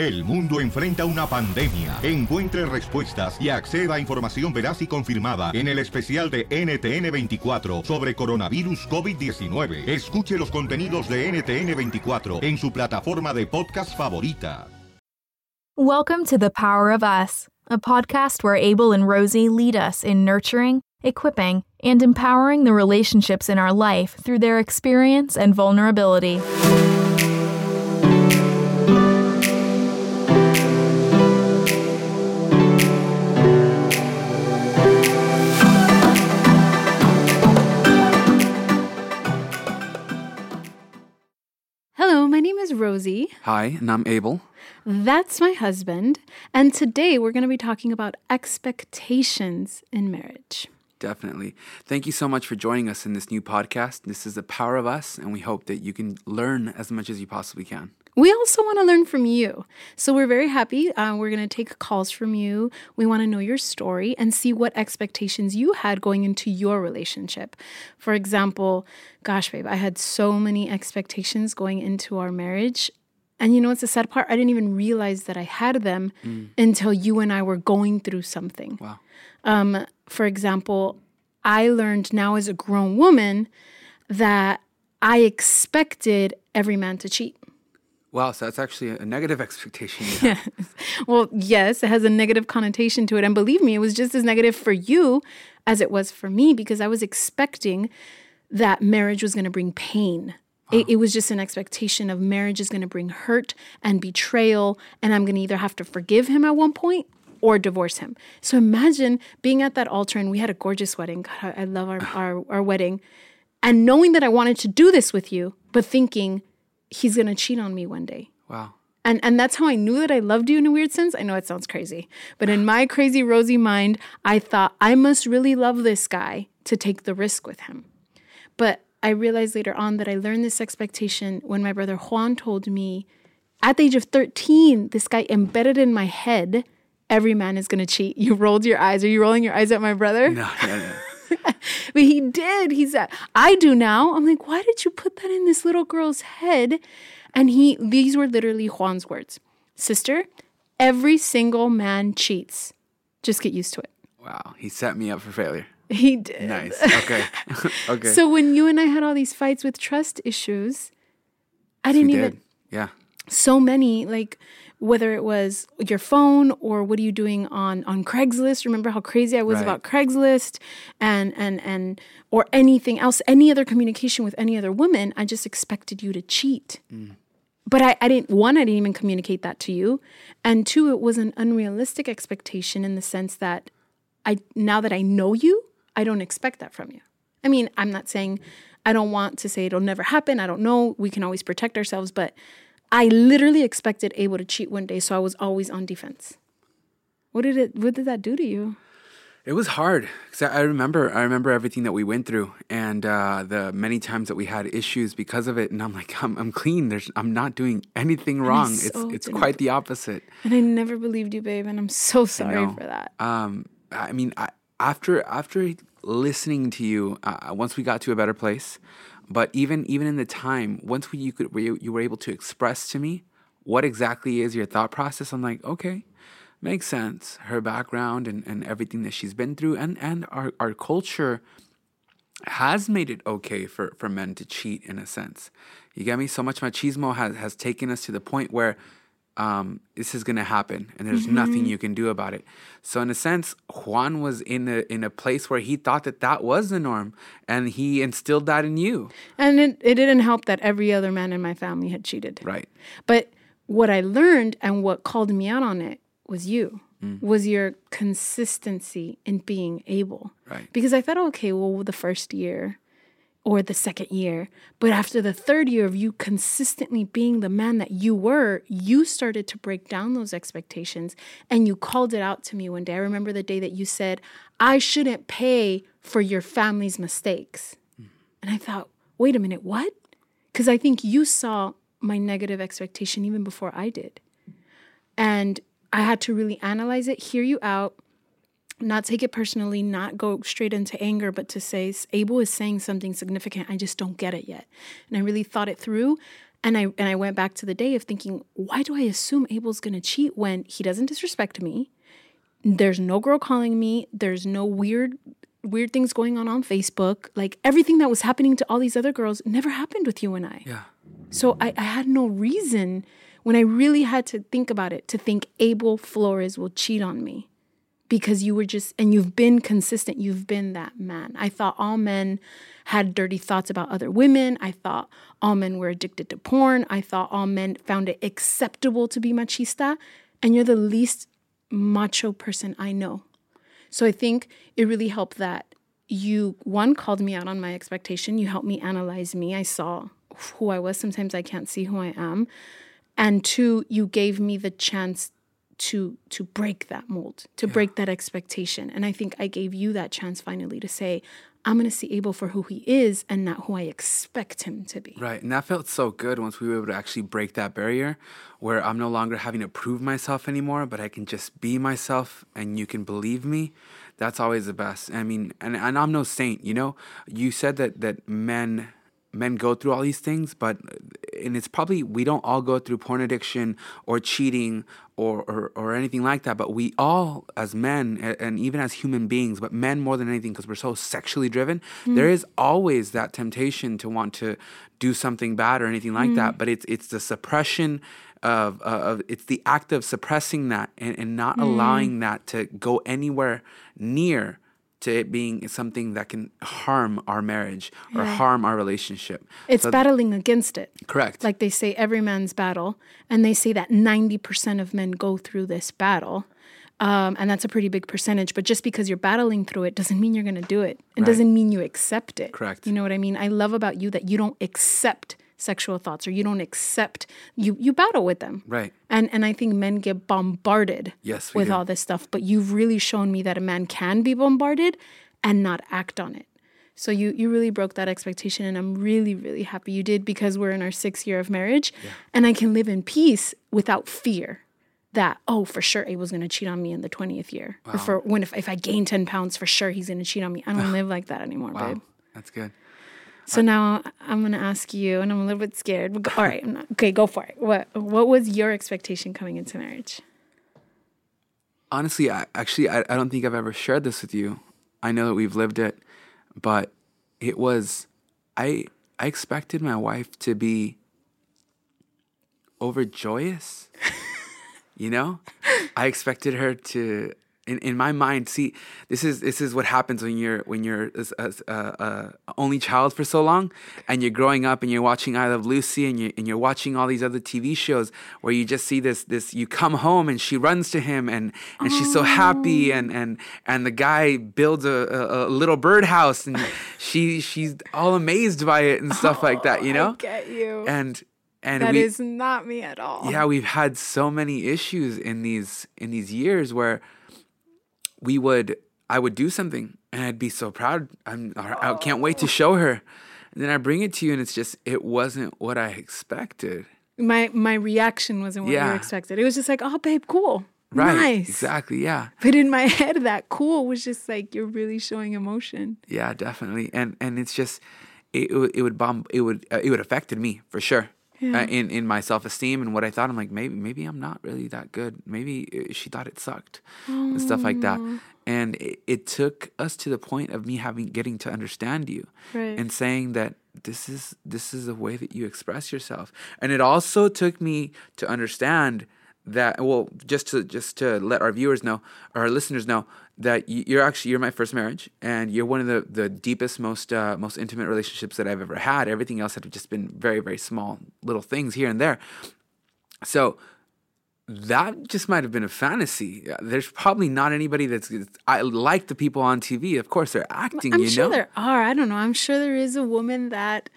El mundo enfrenta una pandemia. Encuentre respuestas y acceda a información veraz y confirmada en el especial de NTN24 sobre coronavirus COVID-19. Escuche los contenidos de NTN24 en su plataforma de podcast favorita. Welcome to The Power of Us, a podcast where Abel and Rosie lead us in nurturing, equipping, and empowering the relationships in our life through their experience and vulnerability. Rosie. Hi, and I'm Abel. That's my husband. And today we're going to be talking about expectations in marriage. Definitely. Thank you so much for joining us in this new podcast. This is the power of us, and we hope that you can learn as much as you possibly can. We also want to learn from you. So we're very happy. Uh, we're going to take calls from you. We want to know your story and see what expectations you had going into your relationship. For example, gosh, babe, I had so many expectations going into our marriage. And you know what's the sad part? I didn't even realize that I had them until you and I were going through something. Wow. Um, for example, I learned now as a grown woman that I expected every man to cheat. Wow, so that's actually a negative expectation. Have. Well, yes, it has a negative connotation to it. And believe me, it was just as negative for you as it was for me because I was expecting that marriage was going to bring pain. It, it was just an expectation of marriage is going to bring hurt and betrayal, and I'm going to either have to forgive him at one point or divorce him. So imagine being at that altar, and we had a gorgeous wedding. God, I I love our, our, our wedding. And knowing that I wanted to do this with you, but thinking he's going to cheat on me one day. Wow. And and that's how I knew that I loved you in a weird sense. I know it sounds crazy, but in my crazy rosy mind, I thought I must really love this guy to take the risk with him. But I realized later on that I learned this expectation when my brother Juan told me at the age of 13, this guy embedded in my head, every man is going to cheat. You rolled your eyes. Are you rolling your eyes at my brother? No, no, no. But he did. He said, I do now. I'm like, why did you put that in this little girl's head? And he, these were literally Juan's words Sister, every single man cheats. Just get used to it. Wow, he set me up for failure. He did. Nice. Okay. okay. So when you and I had all these fights with trust issues, I didn't did. even, Yeah. so many, like, whether it was your phone or what are you doing on on Craigslist? Remember how crazy I was Right. about Craigslist and and and or anything else, any other communication with any other woman? I just expected you to cheat. Mm. But I, I didn't one, I didn't even communicate that to you. And two, it was an unrealistic expectation in the sense that I now that I know you, I don't expect that from you. I mean, I'm not saying I don't want to say it'll never happen. I don't know. We can always protect ourselves, but I literally expected Abel to cheat one day, so I was always on defense. What did it what did that do to you? It was hard because I remember I remember everything that we went through and uh, the many times that we had issues because of it. And I'm like, I'm, I'm clean. There's I'm not doing anything wrong. so it's it's quite the opposite. And I never believed you, babe, and I'm so sorry for that. Um, I mean, I, after after listening to you, uh, once we got to a better place, but even even in the time, once we, you could you, you were able to express to me what exactly is your thought process, I'm like, okay, makes sense. Her background and, and everything that she's been through, and and our our culture has made it okay for for men to cheat in a sense. You get me? So much machismo has has taken us to the point where um, this is gonna happen, and there's nothing you can do about it. So in a sense, Juan was in a in a place where he thought that that was the norm, and he instilled that in you. And it, it didn't help that every other man in my family had cheated. Right. But what I learned and what called me out on it was you, was your consistency in being able. Right. Because I thought, okay, well, the first year or the second year, but after the third year of you consistently being the man that you were, you started to break down those expectations and you called it out to me one day. I remember the day that you said, I shouldn't pay for your family's mistakes. And I thought, wait a minute, what? Because I think you saw my negative expectation even before I did. And I had to really analyze it, hear you out, not take it personally, not go straight into anger, but to say, Abel is saying something significant. I just don't get it yet. And I really thought it through. And I and I went back to the day of thinking, why do I assume Abel's gonna cheat when he doesn't disrespect me? There's no girl calling me. There's no weird weird things going on on Facebook. Like everything that was happening to all these other girls never happened with you and I. Yeah. So I, I had no reason when I really had to think about it to think Abel Flores will cheat on me because you were just, and you've been consistent. You've been that man. I thought all men had dirty thoughts about other women. I thought all men were addicted to porn. I thought all men found it acceptable to be machista. And you're the least macho person I know. So I think it really helped that you, one, called me out on my expectation. You helped me analyze me. I saw who I was. Sometimes I can't see who I am. And two, you gave me the chance to to break that mold, to yeah. break that expectation. And I think I gave you that chance finally to say, I'm going to see Abel for who he is and not who I expect him to be. Right. And that felt so good once we were able to actually break that barrier where I'm no longer having to prove myself anymore, but I can just be myself and you can believe me. That's always the best. I mean, and, and I'm no saint, you know? You said that, that men men go through all these things, but and it's probably we don't all go through porn addiction or cheating or, or, or anything like that, but we all as men and even as human beings, but men more than anything because we're so sexually driven, mm. there is always that temptation to want to do something bad or anything like mm. that. But it's it's the suppression of, of it's the act of suppressing that and, and not mm. allowing that to go anywhere near to it being something that can harm our marriage or yeah. harm our relationship. It's so battling against it. Correct. Like they say, every man's battle. And they say that 90% of men go through this battle. Um, and that's a pretty big percentage. But just because you're battling through it doesn't mean you're going to do it. It right. doesn't mean you accept it. Correct. You know what I mean? I love about you that you don't accept sexual thoughts or you don't accept you you battle with them right and and i think men get bombarded yes with do. all this stuff but you've really shown me that a man can be bombarded and not act on it so you you really broke that expectation and i'm really really happy you did because we're in our sixth year of marriage yeah. and i can live in peace without fear that oh for sure abel's going to cheat on me in the 20th year wow. or for when if, if i gain 10 pounds for sure he's going to cheat on me i don't live like that anymore wow. babe that's good so now I'm gonna ask you, and I'm a little bit scared. All right, not, okay, go for it. What What was your expectation coming into marriage? Honestly, I, actually, I, I don't think I've ever shared this with you. I know that we've lived it, but it was I I expected my wife to be overjoyous. you know, I expected her to in, in my mind, see, this is this is what happens when you're when you're a, a, a, only child for so long, and you're growing up and you're watching I Love Lucy and you and you're watching all these other TV shows where you just see this this you come home and she runs to him and and oh. she's so happy oh. and and and the guy builds a, a, little birdhouse and she she's all amazed by it and stuff oh, like that, you oh, know. I get you. And and that we, is not me at all. Yeah, we've had so many issues in these in these years where we would I would do something and I'd be so proud. I'm I can't wait to show her. And then I bring it to you and it's just it wasn't what I expected. My my reaction wasn't what yeah. you expected. It was just like, "Oh, babe, cool." Right. Nice. Exactly. Yeah. But in my head, that cool was just like you're really showing emotion. Yeah, definitely. And and it's just it it would bomb it would uh, it would affected me for sure yeah. uh, in in my self esteem and what I thought. I'm like, maybe maybe I'm not really that good. Maybe uh, she thought it sucked and stuff like that. And it, it, took us to the point of me having getting to understand you right. and saying that this is this is the way that you express yourself. And it also took me to understand that well just to just to let our viewers know or our listeners know that you're actually you're my first marriage and you're one of the the deepest most uh, most intimate relationships that I've ever had everything else had just been very very small little things here and there so that just might have been a fantasy. There's probably not anybody that's I like the people on TV. Of course, they're acting. I'm you sure know? there are. I don't know. I'm sure there is a woman that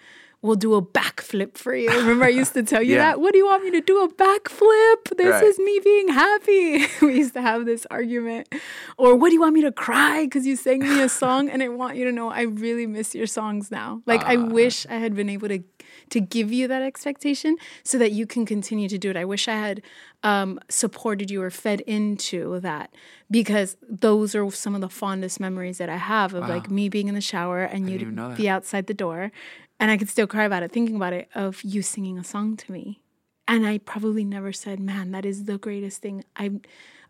will do a backflip for you. Remember, I used to tell you yeah. that? What do you want me to do? A backflip? This right. is me being happy. we used to have this argument. Or what do you want me to cry because you sang me a song? And I want you to know I really miss your songs now. Like, uh, I ah. wish I had been able to to give you that expectation so that you can continue to do it. I wish I had um, supported you or fed into that because those are some of the fondest memories that I have of wow. like me being in the shower and you'd be outside the door and I could still cry about it, thinking about it, of you singing a song to me. And I probably never said, man, that is the greatest thing I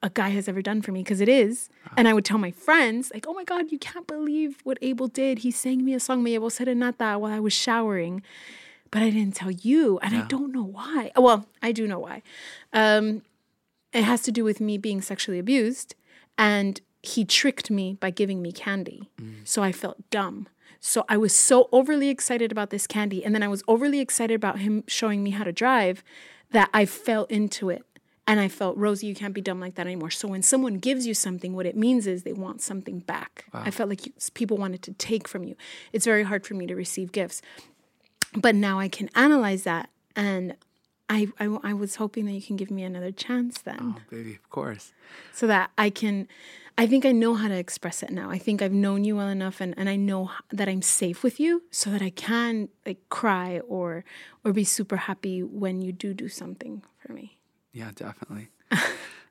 a guy has ever done for me because it is. And I would tell my friends, like, oh my God, you can't believe what Abel did. He sang me a song, me Abel Serenata, while I was showering. But I didn't tell you. And I don't know why. Well, I do know why. Um, it has to do with me being sexually abused. And he tricked me by giving me candy. So I felt dumb. So I was so overly excited about this candy. And then I was overly excited about him showing me how to drive that I fell into it. And I felt, Rosie, you can't be dumb like that anymore. So when someone gives you something, what it means is they want something back. I felt like you, people wanted to take from you. It's very hard for me to receive gifts. But now I can analyze that. And I, I, I was hoping that you can give me another chance then Oh, baby, of course. so that I can I think I know how to express it now. I think I've known you well enough and, and I know that I'm safe with you so that I can like cry or or be super happy when you do do something for me. Yeah, definitely.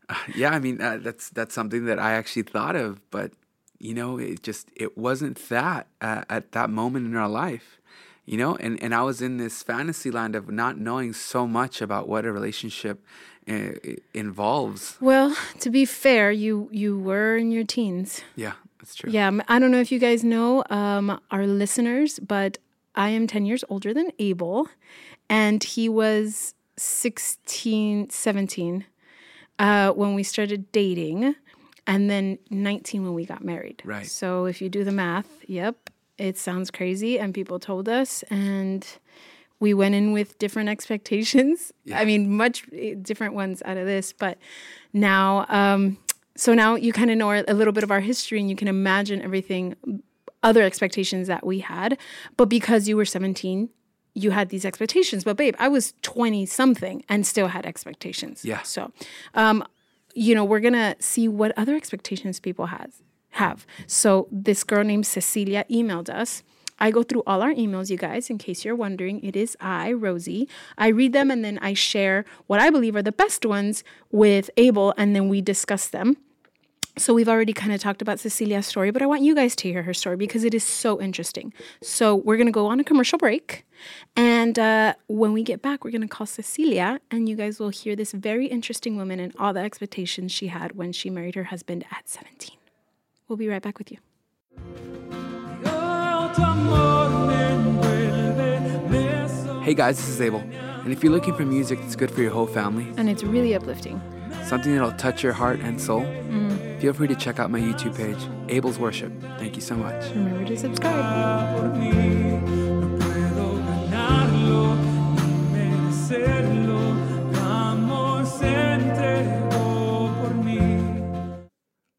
Uh, yeah, I mean uh, that's that's something that I actually thought of, but you know, it just it wasn't that uh, at that moment in our life, you know, and and I was in this fantasy land of not knowing so much about what a relationship uh, involves. Well, to be fair, you you were in your teens. Yeah, that's true. Yeah, i don't know if you guys know um, our listeners, but I am 10 years older than Abel, and he was 16, 17 uh, when we started dating, and then 19 when we got married. Right. So if you do the math, yep, it sounds crazy, and people told us, and we went in with different expectations. I mean, much eh, different ones out of this, but now, um, so now you kind of know our- a little bit of our history and you can imagine everything, other expectations that we had. But because you were 17, you had these expectations. But babe, I was 20 something and still had expectations. Yeah. So, um, you know, we're gonna see what other expectations people has have. So this girl named Cecilia emailed us. I go through all our emails, you guys, in case you're wondering. It is I, Rosie. I read them and then I share what I believe are the best ones with Abel, and then we discuss them. So we've already kind of talked about Cecilia's story, but I want you guys to hear her story because it is so interesting. So we're gonna go on a commercial break, and uh, when we get back, we're gonna call Cecilia, and you guys will hear this very interesting woman and all the expectations she had when she married her husband at 17. We'll be right back with you. Hey guys, this is Abel, and if you're looking for music that's good for your whole family, And it's really uplifting. something that'll touch your heart and soul, mm. feel free to check out my YouTube page, Abel's Worship. Thank you so much. Remember to subscribe.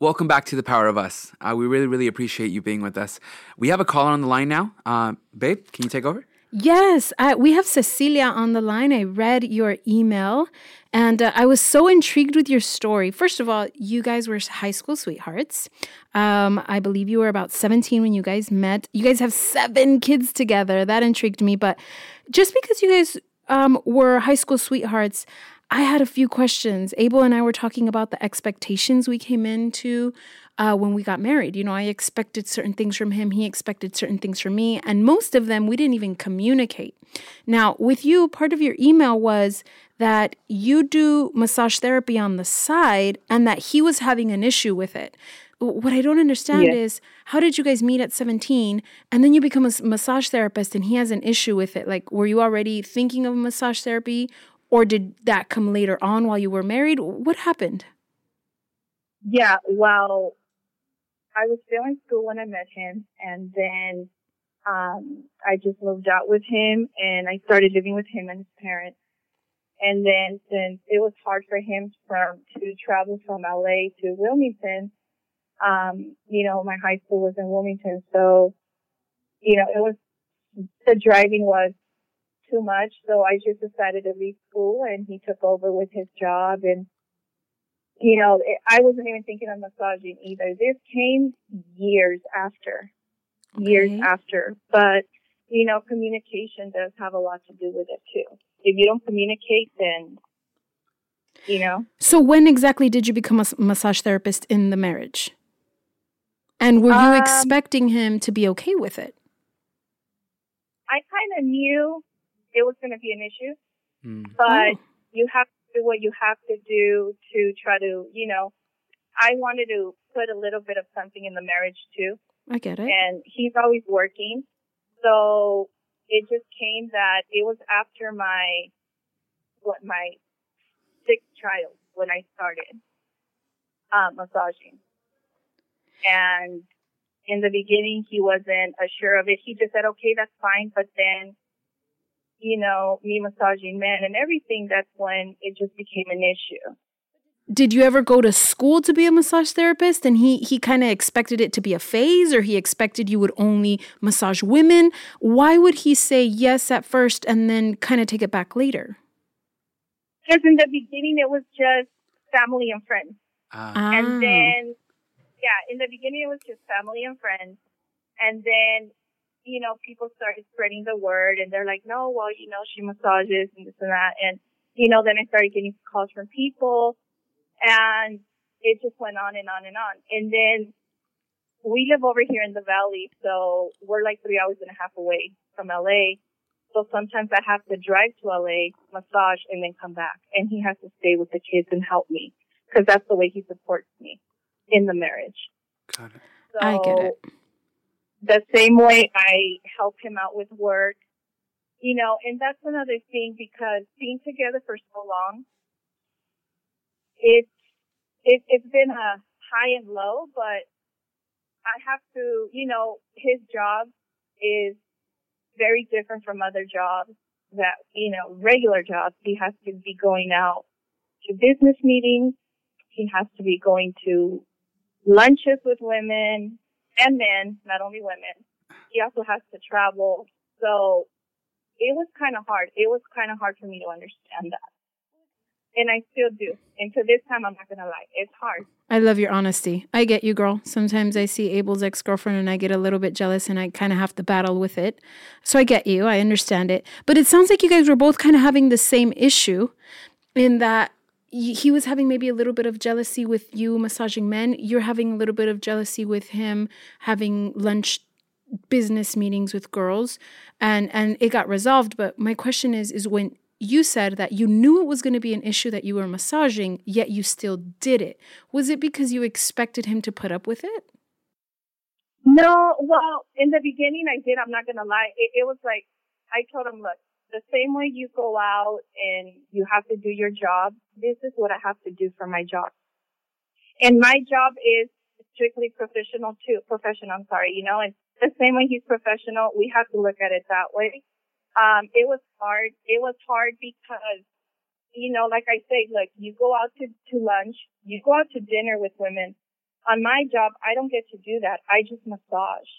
Welcome back to the Power of Us. Uh, we really, really appreciate you being with us. We have a caller on the line now. Uh, babe, can you take over? Yes, uh, we have Cecilia on the line. I read your email and uh, I was so intrigued with your story. First of all, you guys were high school sweethearts. Um, I believe you were about 17 when you guys met. You guys have seven kids together. That intrigued me. But just because you guys um, were high school sweethearts, I had a few questions. Abel and I were talking about the expectations we came into uh, when we got married. You know, I expected certain things from him, he expected certain things from me, and most of them we didn't even communicate. Now, with you, part of your email was that you do massage therapy on the side and that he was having an issue with it. What I don't understand is how did you guys meet at 17 and then you become a massage therapist and he has an issue with it? Like, were you already thinking of massage therapy or did that come later on while you were married? What happened? Yeah, well, I was still in school when I met him, and then um, I just moved out with him, and I started living with him and his parents. And then since it was hard for him from to travel from LA to Wilmington, um, you know, my high school was in Wilmington, so you know, it was the driving was too much, so I just decided to leave school, and he took over with his job and you know, it, I wasn't even thinking of massaging either. This came years after, years after. But, you know, communication does have a lot to do with it too. If you don't communicate, then, you know, So, when exactly did you become a massage therapist in the marriage? And were you Um, expecting him to be okay with it? I kind of knew it was going to be an issue, Mm. but Oh. you have to do what you have to do to try to, you know, I wanted to put a little bit of something in the marriage too. I get it. and he's always working. So it just came that it was after my what my sixth child when I started um, massaging. And in the beginning, he wasn't sure of it. He just said, "Okay, that's fine." But then, you know, me massaging men and everything, that's when it just became an issue. Did you ever go to school to be a massage therapist and he he kind of expected it to be a phase or he expected you would only massage women? Why would he say yes at first and then kind of take it back later? Because in the beginning, it was just family and friends. Ah. And then, yeah, in the beginning it was just family and friends. And then, you know, people started spreading the word and they're like, no, well, you know, she massages and this and that. And, you know, then I started getting calls from people and it just went on and on and on. And then we live over here in the valley. So we're like three hours and a half away from LA. So sometimes I have to drive to LA, massage, and then come back. And he has to stay with the kids and help me because that's the way he supports me in the marriage. Got it. So I get it. The same way I help him out with work, you know, and that's another thing because being together for so long, it's it, it's been a high and low, but I have to, you know, his job is very different from other jobs that, you know, regular jobs. He has to be going out to business meetings. He has to be going to lunches with women and men, not only women. He also has to travel. So it was kind of hard. It was kind of hard for me to understand that. And I still do. And to this time, I'm not going to lie. It's hard. I love your honesty. I get you, girl. Sometimes I see Abel's ex girlfriend and I get a little bit jealous and I kind of have to battle with it. So I get you. I understand it. But it sounds like you guys were both kind of having the same issue in that he was having maybe a little bit of jealousy with you massaging men. You're having a little bit of jealousy with him having lunch business meetings with girls and and it got resolved but my question is is when you said that you knew it was going to be an issue that you were massaging yet you still did it was it because you expected him to put up with it No, well, in the beginning I did. I'm not gonna lie. It, it was like I told him, look, the same way you go out and you have to do your job, this is what I have to do for my job. And my job is strictly professional too. Professional, I'm sorry, you know, and the same way he's professional, we have to look at it that way. Um, it was hard. It was hard because, you know, like I say, look, you go out to, to lunch, you go out to dinner with women, on my job, I don't get to do that. I just massage.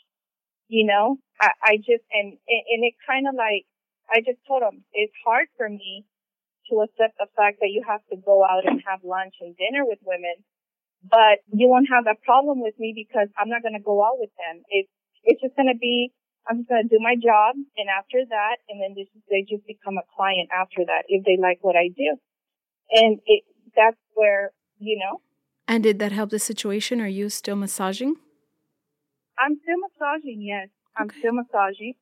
You know, I, I just, and, and it kind of like, I just told him, it's hard for me to accept the fact that you have to go out and have lunch and dinner with women, but you won't have that problem with me because I'm not going to go out with them. It's, it's just going to be, I'm just going to do my job. And after that, and then this, they just become a client after that if they like what I do. And it, that's where, you know, and did that help the situation are you still massaging I'm still massaging, yes. I'm Okay. still massaging.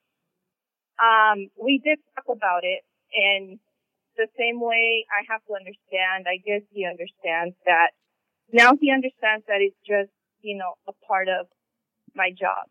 Um, we did talk about it and the same way I have to understand, I guess he understands that now he understands that it's just, you know, a part of my job.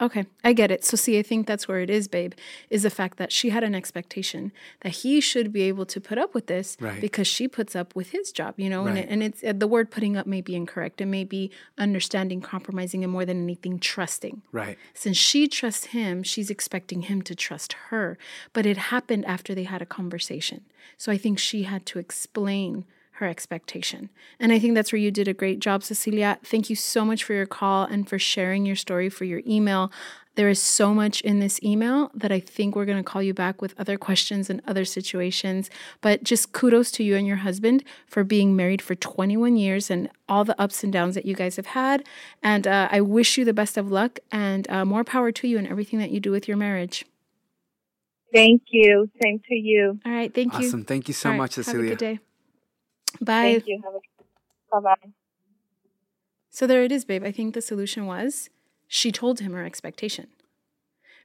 Okay, I get it. So, see, I think that's where it is, babe, is the fact that she had an expectation that he should be able to put up with this Right. because she puts up with his job, you know? And, it, and it's uh, the word putting up may be incorrect. It may be understanding, compromising, and more than anything, trusting. Right. Since she trusts him, she's expecting him to trust her. But it happened after they had a conversation. So, I think she had to explain her expectation. And I think that's where you did a great job, Cecilia. Thank you so much for your call and for sharing your story, for your email. There is so much in this email that I think we're going to call you back with other questions and other situations. But just kudos to you and your husband for being married for 21 years and all the ups and downs that you guys have had. And uh, I wish you the best of luck and uh, more power to you in everything that you do with your marriage. Thank you. Same to you. All right. Thank you. Awesome. Thank you so All right, much, Have a Cecilia. good day. Bye. Thank you. Bye bye. So there it is, babe. I think the solution was she told him her expectation.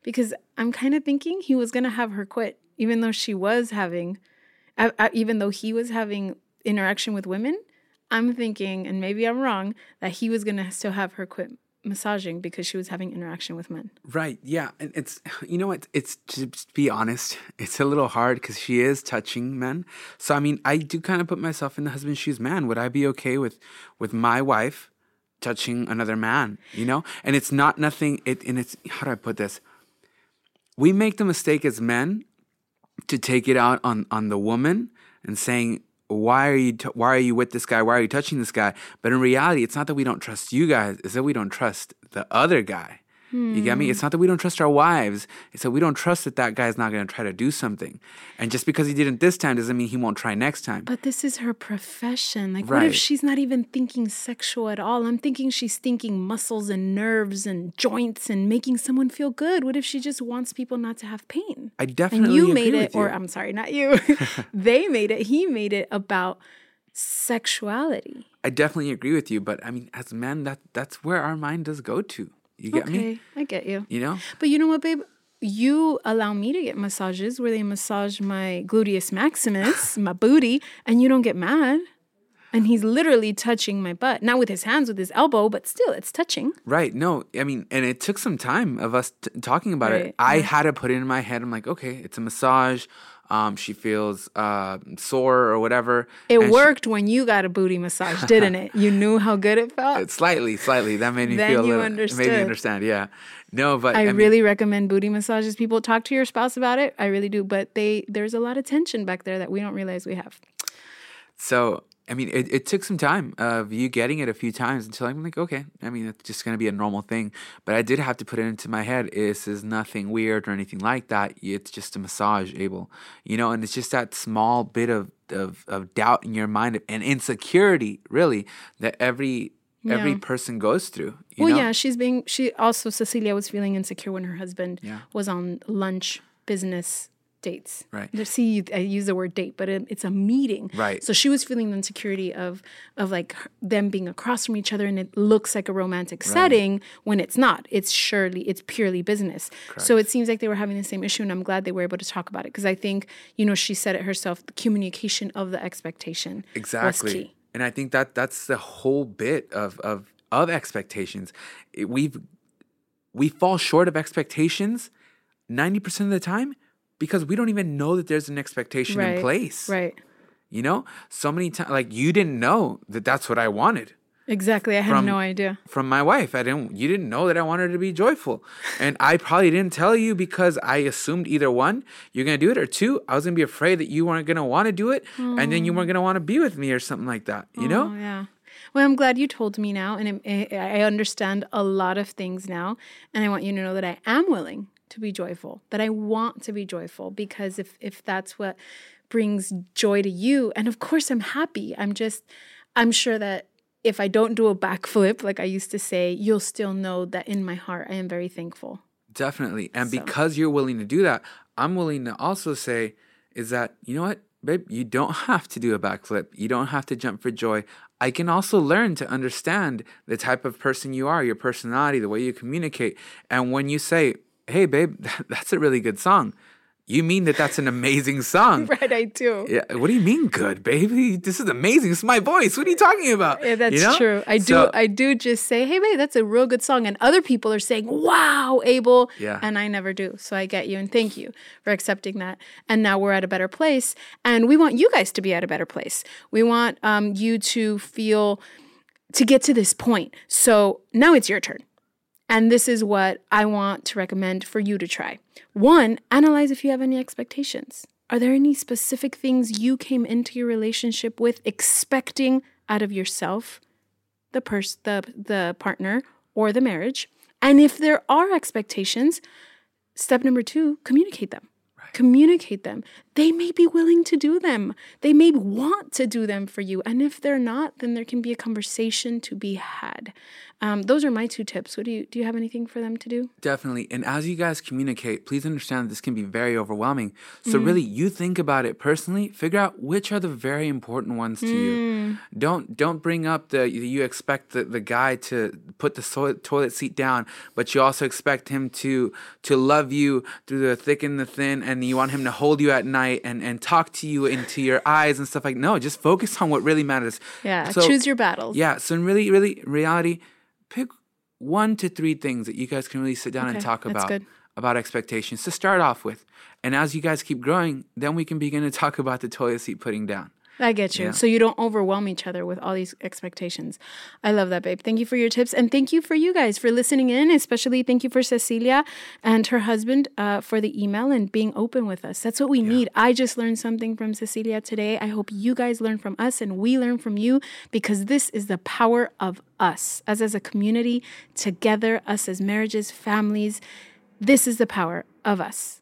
because I'm kind of thinking he was going to have her quit, even though she was having, uh, uh, even though he was having interaction with women. I'm thinking, and maybe I'm wrong, that he was going to still have her quit massaging because she was having interaction with men. Right. Yeah. And it's, you know what? It's, to be honest, it's a little hard because she is touching men. So, I mean, I do kind of put myself in the husband's shoes. Man, would I be okay with, with my wife touching another man, you know? And it's not nothing, it, and it's, how do I put this? We make the mistake as men to take it out on, on the woman and saying, why are you t- why are you with this guy? Why are you touching this guy? But in reality it's not that we don't trust you guys it's that we don't trust the other guy you get me? It's not that we don't trust our wives. It's that we don't trust that that guy's not going to try to do something. And just because he didn't this time doesn't mean he won't try next time. But this is her profession. Like, what if she's not even thinking sexual at all? I'm thinking she's thinking muscles and nerves and joints and making someone feel good. What if she just wants people not to have pain? I definitely And you made it, you. or I'm sorry, not you. they made it. He made it about sexuality. I definitely agree with you, but I mean, as men, that that's where our mind does go to. You get okay, me? I get you. You know? But you know what, babe? You allow me to get massages where they massage my gluteus maximus, my booty, and you don't get mad. And he's literally touching my butt. Not with his hands, with his elbow, but still, it's touching. Right. No, I mean, and it took some time of us t- talking about Right, it. I had to put it in my head. I'm like, okay, it's a massage. Um, she feels uh, sore or whatever. It and she- worked when you got a booty massage, didn't it? You knew how good it felt. Slightly, slightly. That made me Then feel you little. It made me understand. Yeah. No, but I, I, mean, really recommend booty massages. People talk to your spouse about it. I really do, but they there's a lot of tension back there that we don't realize we have. So I mean, it, it took some time of you getting it a few times until I'm like, okay, I mean, it's just gonna be a normal thing. But I did have to put it into my head. This is nothing weird or anything like that. It's just a massage, Abel. You know, and it's just that small bit of of, of doubt in your mind and insecurity, really, that every every person goes through. You well, know? yeah, she's being she also Cecilia was feeling insecure when her husband Yeah. was on lunch business dates. Right. See, I use the word date, but it, it's a meeting. Right. So she was feeling the insecurity of of like them being across from each other, and it looks like a romantic setting when it's not. It's surely it's purely business. So it seems like they were having the same issue, and I'm glad they were able to talk about it because I think you know she said it herself. The communication of the expectation exactly and i think that that's the whole bit of of of expectations we've we fall short of expectations 90% of the time because we don't even know that there's an expectation in place Right. you know so many times like you didn't know that that's what i wanted Exactly. I had From- no idea. from my wife i didn't you didn't know that i wanted her to be joyful and i probably didn't tell you because i assumed either one you're gonna do it or two i was gonna be afraid that you weren't gonna want to do it and then you weren't gonna want to be with me or something like that you know Oh, yeah. Well, I'm glad you told me now, and I I understand a lot of things now. And I want you to know that I am willing to be joyful. That I want to be joyful because if if that's what brings joy to you, and of course I'm happy. I'm just, I'm sure that if I don't do a backflip like I used to say, you'll still know that in my heart I am very thankful. Definitely. And So- because you're willing to do that, I'm willing to also say, is that, you know what, babe, you don't have to do a backflip. You don't have to jump for joy. I can also learn to understand the type of person you are, your personality, the way you communicate. And when you say, hey, babe, that's a really good song, you mean that that's an amazing song. Right, I do. Yeah, what do you mean good, baby? This is amazing. It's my voice. What are you talking about? Yeah, that's You know? true. I do. I do just say, "Hey, babe, that's a real good song," and other people are saying, "Wow, Abel," Yeah. and I never do. So I get you, and thank you for accepting that. And now we're at a better place, and we want you guys to be at a better place. We want um, you to feel to get to this point. So now it's your turn. And this is what I want to recommend for you to try. One, analyze if you have any expectations. Are there any specific things you came into your relationship with expecting out of yourself, the person, the the partner, or the marriage? And if there are expectations, step number two, communicate them. Communicate them. They may be willing to do them. They may want to do them for you. And if they're not, then there can be a conversation to be had. Um, those are my two tips. What do you do? You have anything for them to do? Definitely. And as you guys communicate, please understand that this can be very overwhelming. So Mm-hmm. really, you think about it personally. Figure out which are the very important ones to Mm. you. Don't don't bring up the you expect the, the guy to put the so- toilet seat down, but you also expect him to to love you through the thick and the thin, and you want him to hold you at night and and talk to you into your eyes and stuff like. No, just focus on what really matters. Yeah, So- choose your battles. yeah. So in really, really reality, pick one to three things that you guys can really sit down and Okay, talk that's about good. about expectations to start off with. And as you guys keep growing, then we can begin to talk about the toilet seat putting down. I get you. Yeah. So you don't overwhelm each other with all these expectations. I love that, babe. Thank you for your tips. And thank you for you guys for listening in. Especially thank you for Cecilia and her husband uh, for the email and being open with us. That's what we need. I just learned something from Cecilia today. I hope you guys learn from us and we learn from you because this is the power of us, us as a community, together, us as marriages, families. This is the power of us.